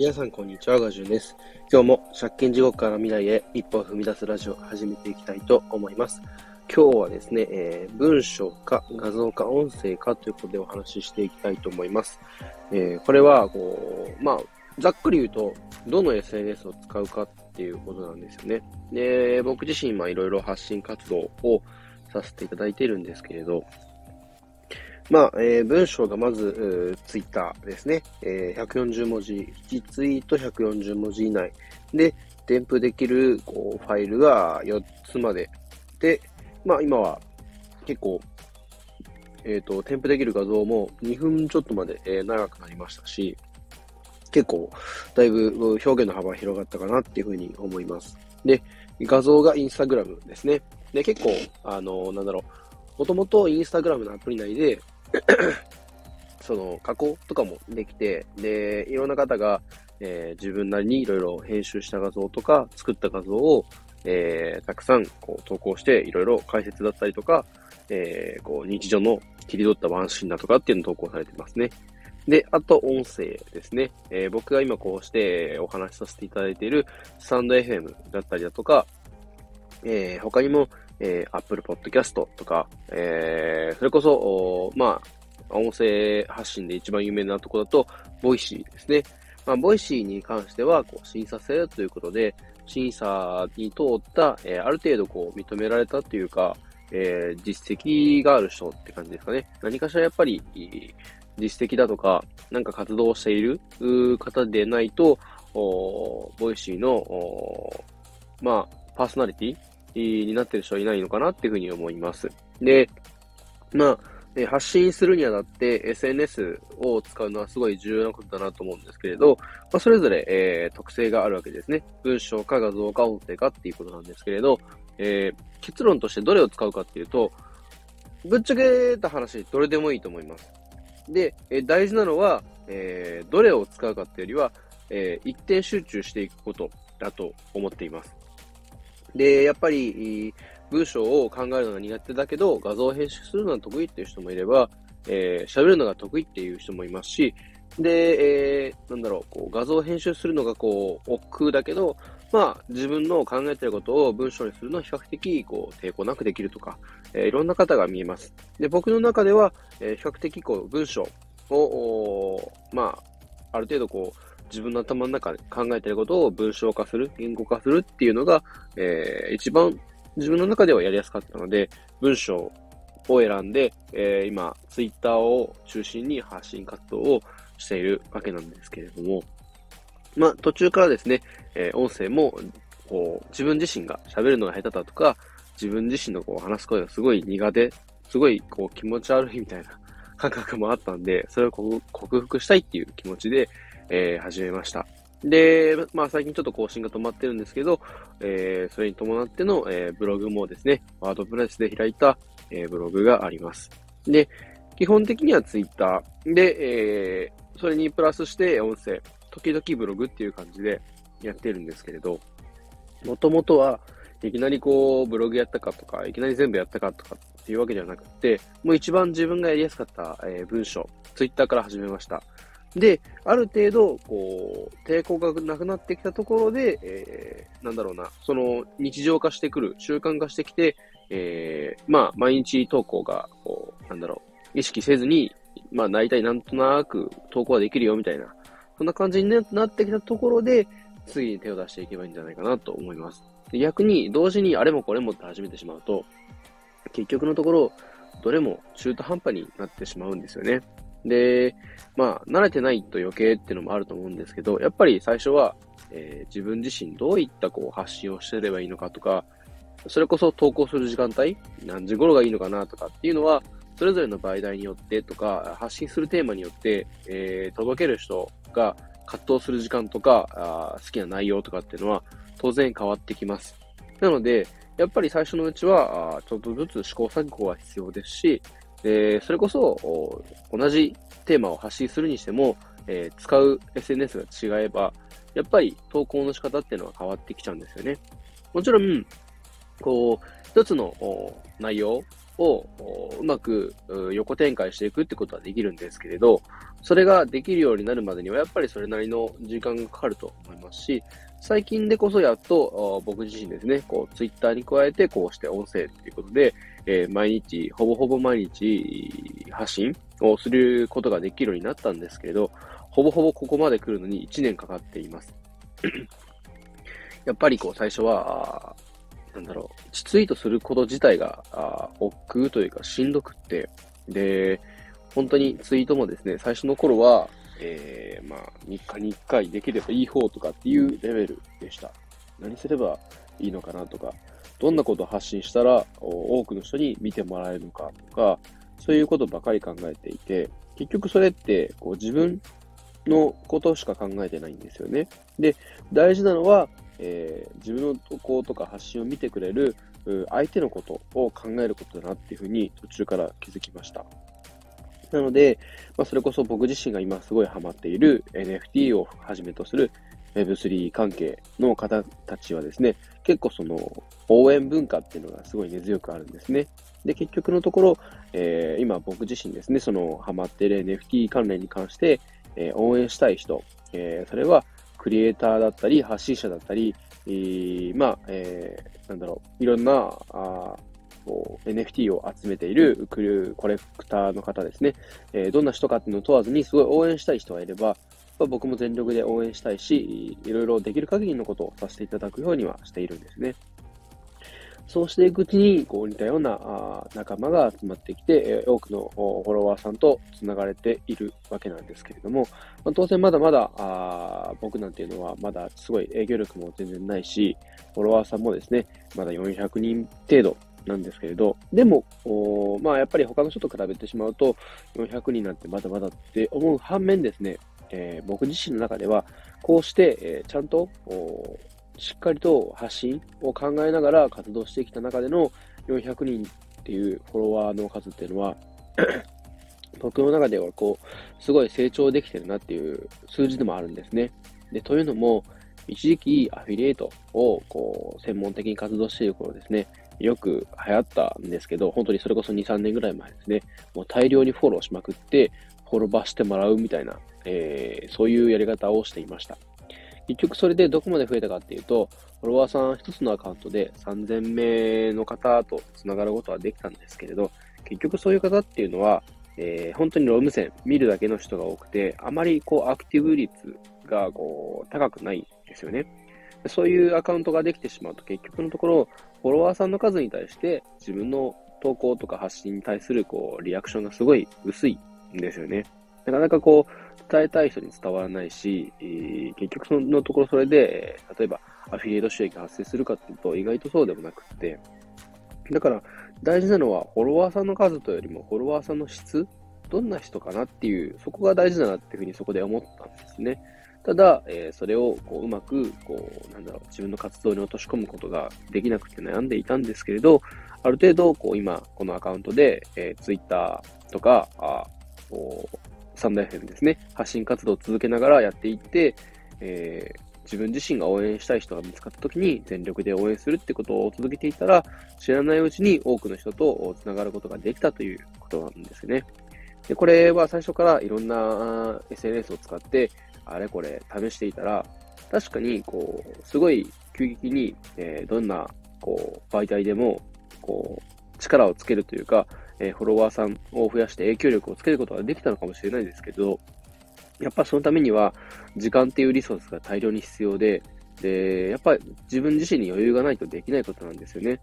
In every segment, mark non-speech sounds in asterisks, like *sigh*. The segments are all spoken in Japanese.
皆さんこんにちは、ガジュンです。今日も借金地獄から未来へ一歩を踏み出すラジオを始めていきたいと思います。今日はですね、えー、文章か画像か音声かということでお話ししていきたいと思います。えー、これは、こう、まあ、ざっくり言うと、どの SNS を使うかっていうことなんですよね。で、僕自身、まあ、いろいろ発信活動をさせていただいているんですけれど、まあ、えー、文章がまず、ツイッターですね。えー、140文字、1ツイート140文字以内。で、添付できるこうファイルが4つまで。で、まあ今は結構、えっ、ー、と、添付できる画像も2分ちょっとまで、えー、長くなりましたし、結構、だいぶ表現の幅が広がったかなっていうふうに思います。で、画像がインスタグラムですね。で、結構、あの、なんだろう、もともとインスタグラムのアプリ内で、*coughs* その加工とかもできて、で、いろんな方が、えー、自分なりにいろいろ編集した画像とか作った画像を、えー、たくさんこう投稿して、いろいろ解説だったりとか、えー、こう日常の切り取ったワンシーンだとかっていうのを投稿されてますね。で、あと音声ですね。えー、僕が今こうしてお話しさせていただいているstand.fm だったりだとか、えー、他にも、えー、Apple Podcast とか、えー、それこそ、まあ、音声発信で一番有名なとこだと、 Voicy ですね。まあ、 Voicy に関しては、こう、審査制ということで、審査に通った、えー、ある程度こう、認められたというか、えー、実績がある人って感じですかね。何かしらやっぱり、実績だとか、なんか活動している方でないと、 Voicy の、まあ、パーソナリティになってる人はいないのかなっていうふうに思います。で、まあ、発信するにあたって SNS を使うのはすごい重要なことだなと思うんですけれど、まあ、それぞれ、えー、特性があるわけですね。文章か画像か音声かっていうことなんですけれど、えー、結論としてどれを使うかっていうと、ぶっちゃけた話、どれでもいいと思います。で、えー、大事なのは、え、どれを使うかっていうよりは、えー、一点集中していくことだと思っています。で、やっぱり、文章を考えるのが苦手だけど、画像を編集するのが得意っていう人もいれば、えー、喋るのが得意っていう人もいますし、で、えー、なんだろう、こう画像を編集するのがこう、億劫だけど、まあ、自分の考えてることを文章にするのは比較的、こう、抵抗なくできるとか、えー、いろんな方が見えます。で、僕の中では、えー、比較的、こう、文章を、まあ、ある程度、こう、自分の頭の中で考えていることを文章化する、言語化するっていうのが、えー、一番自分の中ではやりやすかったので、文章を選んで、えー、今、ツイッターを中心に発信活動をしているわけなんですけれども、まあ、途中からですね、えー、音声も、こう、自分自身が喋るのが下手だとか、自分自身のこう話す声がすごい苦手、すごいこう気持ち悪いみたいな感覚もあったんで、それを克服したいっていう気持ちで、えー、始めました。で、まあ最近ちょっと更新が止まってるんですけど、えー、それに伴っての、えー、ブログもですね、ワードプレスで開いた、えー、ブログがあります。で、基本的にはツイッターで、えー、それにプラスして音声、時々ブログっていう感じでやってるんですけれど、もともとはいきなりこう、ブログやったかとか、いきなり全部やったかとかっていうわけではなくて、もう一番自分がやりやすかった、えー、文章、ツイッターから始めました。で、ある程度、こう、抵抗がなくなってきたところで、えー、なんだろうな、その、日常化してくる、習慣化してきて、えー、まあ、毎日投稿が、こう、なんだろう、意識せずに、まあ、大体なんとなく投稿はできるよ、みたいな、そんな感じになってきたところで、次に手を出していけばいいんじゃないかなと思います。で逆に、同時にあれもこれもって始めてしまうと、結局のところ、どれも中途半端になってしまうんですよね。で、まあ、慣れてないと余計っていうのもあると思うんですけど、やっぱり最初は、えー、自分自身どういったこう発信をしてればいいのかとか、それこそ投稿する時間帯、何時頃がいいのかなとかっていうのは、それぞれの媒体によってとか、発信するテーマによって、えー、届ける人が葛藤する時間とかあ、好きな内容とかっていうのは当然変わってきます。なので、やっぱり最初のうちは、ちょっとずつ試行錯誤が必要ですし、で、それこそ、同じテーマを発信するにしても、えー、使う SNS が違えば、やっぱり投稿の仕方っていうのは変わってきちゃうんですよね。もちろん、こう、一つの内容をうまく横展開していくってことはできるんですけれど、それができるようになるまでにはやっぱりそれなりの時間がかかると思いますし、最近でこそやっと僕自身ですね、こうツイッターに加えてこうして音声っていうことで、えー、毎日、ほぼほぼ毎日発信をすることができるようになったんですけれど、ほぼほぼここまで来るのに1年かかっています。*coughs* やっぱりこう最初は、なんだろう、ツイートすること自体が、あ億劫というかしんどくって、で、本当にツイートもですね、最初の頃は、えー、まあ、3日に1回できればいい方とかっていうレベルでした。何すればいいのかなとか、どんなことを発信したら多くの人に見てもらえるのかとか、そういうことばかり考えていて、結局それってこう自分のことしか考えてないんですよね。で、大事なのは、えー、自分の投稿とか発信を見てくれる相手のことを考えることだなっていうふうに途中から気づきました。なので、まあ、それこそ僕自身が今すごいハマっている NFT をはじめとする Web3 関係の方たちはですね、結構その応援文化っていうのがすごい根強くあるんですね。で、結局のところ、えー、今僕自身ですね、そのハマってる NFT 関連に関して、えー、応援したい人、えー、それはクリエイターだったり、発信者だったり、えー、まあ、えー、なんだろう、いろんな、あこう NFT を集めているクルーコレクターの方ですね、えー、どんな人かっていうのを問わずに、すごい応援したい人がいれば、ま僕も全力で応援したいし、いろいろできる限りのことをさせていただくようにはしているんですね。そうしていくうちに、こう似たような仲間が集まってきて、多くのフォロワーさんと繋がれているわけなんですけれども、まあ、当然まだまだあ僕なんていうのはまだすごい営業力も全然ないし、フォロワーさんもですね、まだ400人程度なんですけれど、でも、まあやっぱり他の人と比べてしまうと、400人なんてまだまだって思う反面ですね、えー、僕自身の中では、こうして、えー、ちゃんと、しっかりと発信を考えながら活動してきた中での400人っていうフォロワーの数っていうのは *coughs* 僕の中ではこう、すごい成長できてるなっていう数字でもあるんですね。で、というのも、一時期アフィリエイトをこう専門的に活動している頃ですね、よく流行ったんですけど、本当にそれこそ2、3年ぐらい前ですね、もう大量にフォローしまくって、フォロバしてもらうみたいな、えー、そういうやり方をしていました。結局それでどこまで増えたかっていうと、フォロワーさん一つのアカウントで3000名の方と繋がることはできたんですけれど、結局そういう方っていうのは、えー、本当にローム線見るだけの人が多くて、あまりこうアクティブ率がこう高くないんですよね。そういうアカウントができてしまうと結局のところ、フォロワーさんの数に対して自分の投稿とか発信に対するこうリアクションがすごい薄いですよね。なかなかこう、伝えたい人に伝わらないし、えー、結局そのところそれで、例えばアフィリエイト収益が発生するかっていうと意外とそうでもなくって、だから大事なのはフォロワーさんの数というよりもフォロワーさんの質どんな人かなっていう、そこが大事だなっていうふうにそこで思ったんですね。ただ、えー、それをこううまく、こう、なんだろう、自分の活動に落とし込むことができなくて悩んでいたんですけれど、ある程度、こう今、このアカウントで、えー、Twitter とか、あこうサンダ FM ですね、発信活動を続けながらやっていって、えー、自分自身が応援したい人が見つかった時に全力で応援するってことを続けていたら、知らないうちに多くの人と繋がることができたということなんですね。で、これは最初からいろんな SNS を使って、あれこれ試していたら、確かに、こう、すごい急激に、えー、どんな、こう、媒体でも、こう、力をつけるというか、え、フォロワーさんを増やして影響力をつけることができたのかもしれないですけど、やっぱそのためには、時間っていうリソースが大量に必要で、で、やっぱ自分自身に余裕がないとできないことなんですよね。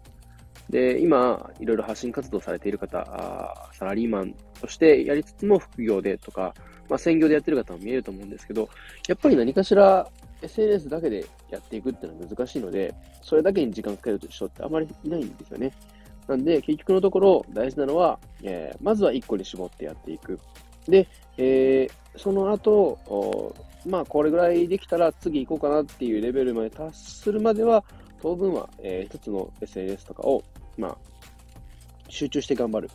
で、今、いろいろ発信活動されている方、サラリーマンとしてやりつつも副業でとか、まあ、専業でやってる方も見えると思うんですけど、やっぱり何かしら SNS だけでやっていくっていうのは難しいので、それだけに時間かける人ってあまりいないんですよね。なんで、結局のところ大事なのは、えー、まずは1個に絞ってやっていく。で、えー、その後、まあ、これぐらいできたら次行こうかなっていうレベルまで達するまでは、当分は、えー、一つの SNS とかを、まあ、集中して頑張る。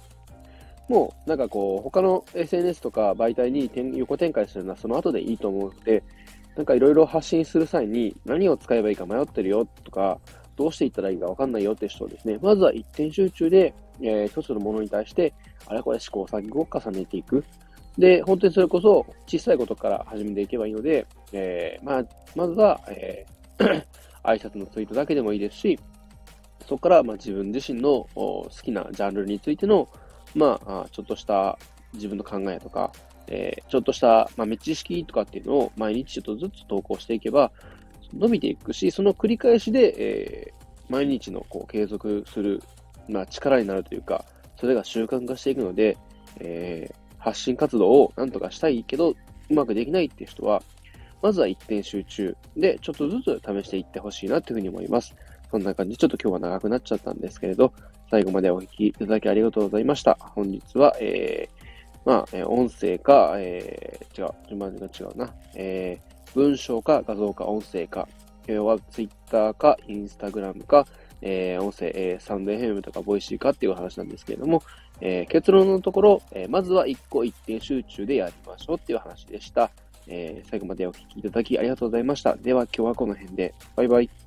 もう、なんかこう、他の SNS とか媒体に横展開するのはその後でいいと思うので、なんかいろいろ発信する際に何を使えばいいか迷ってるよとか、どうしていったらいいかわかんないよって人はですね、まずは一点集中で、えー、一つのものに対して、あれこれ試行錯誤を重ねていく。で、本当にそれこそ小さいことから始めていけばいいので、えー、まあ、まずは、えー *coughs* 挨拶のツイートだけでもいいですし、そこからまあ自分自身の好きなジャンルについての、まあ、ちょっとした自分の考えとか、えー、ちょっとした、まあ、知識とかっていうのを毎日ちょっとずつ投稿していけば、伸びていくし、その繰り返しで、えー、毎日のこう継続する、まあ、力になるというか、それが習慣化していくので、えー、発信活動をなんとかしたいけど、うまくできないっていう人は、まずは一点集中で、ちょっとずつ試していってほしいなというふうに思います。そんな感じ、ちょっと今日は長くなっちゃったんですけれど、最後までお聞きいただきありがとうございました。本日は、えー、まあ、え音声か、えー、違う、順番が違うな。えー、文章か画像か音声か、今日は Twitter か Instagram か、えー、音声、えー、サウンド FM とかボイシーかっていう話なんですけれども、えー、結論のところ、え、まずは一個一点集中でやりましょうっていう話でした。え、最後までお聴きいただきありがとうございました。では今日はこの辺で。バイバイ。